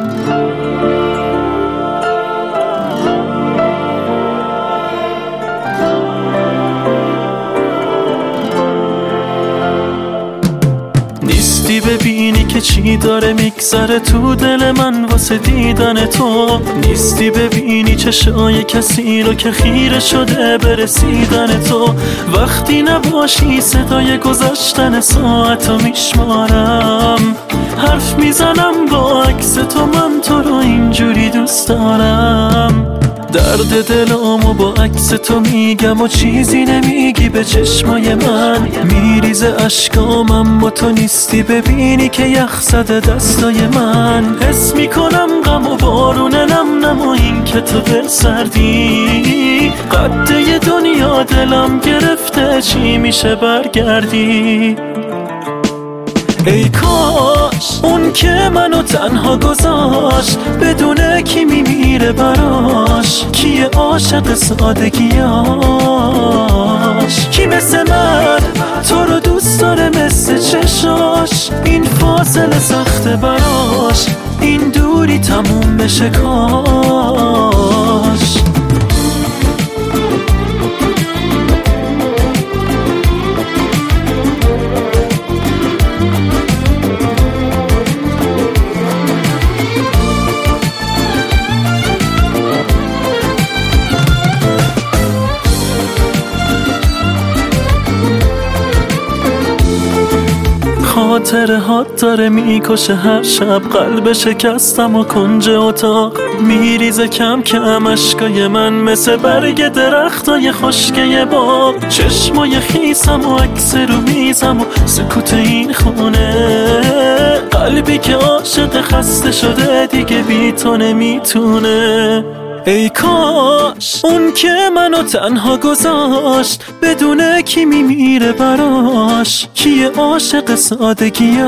嗯。نیستی ببینی که چی داره میگذره تو دل من واسه دیدن تو. نیستی ببینی چشای کسی رو که خیره شده برسیدن تو. وقتی نباشی صدای گذشتن ساعت رو میشمارم. حرف می‌زنم با عکس تو من تو رو اینجوری دوست دارم. درد دلامو با عکس تو میگم و چیزی نمیگی به چشمای من. میریزه اشکامم با تو نیستی ببینی که یخ زده دستای من. حس می‌کنم غم و بارون نم نم و این که تو دل سردی. قده دنیا دلم گرفته چی میشه برگردی. ای کاش اون که منو تنها گذاشت بدونه کی میمیره براش. کیه عاشق سادگیاش؟ کی مثل من تو رو دوست داره مثل چشاش؟ این فاصله سخت براش. این دوری تموم بشه کاش. خاطره هات داره می‌کشه هر شب. قلب شکستم و کنج اتاق میریزه کم کم اشکای من مثل برگ درختای خشکه باغ. چشمای خیسم و عکس رو میزم و سکوت این خونه. قلبی که عاشق خسته شده دیگه بی تو نمی‌تونه. ای کاش اون که منو تنها گذاشت بدونه کی میمیره براش؟ کیه عاشق سادگیاش؟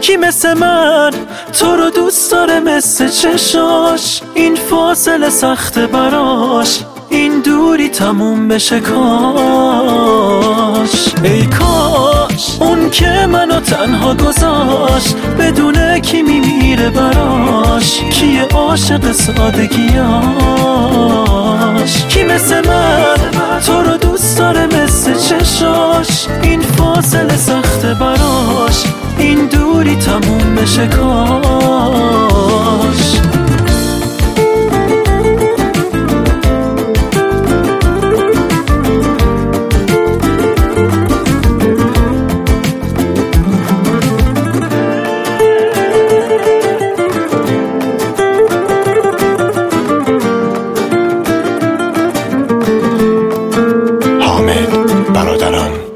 کی مثل من تو رو دوست داره مثل چشاش؟ این فاصله سخت براش این دوری تموم بشه کاش. ای کاش اون که منو تنها گذاشت بدونه کی میمیره براش؟ عاشق سادگیاش کی مثل من تو رو دوست داره مثل چشاش؟ این فاصله سخت براش. این دوری تموم بشه کاش. برادران.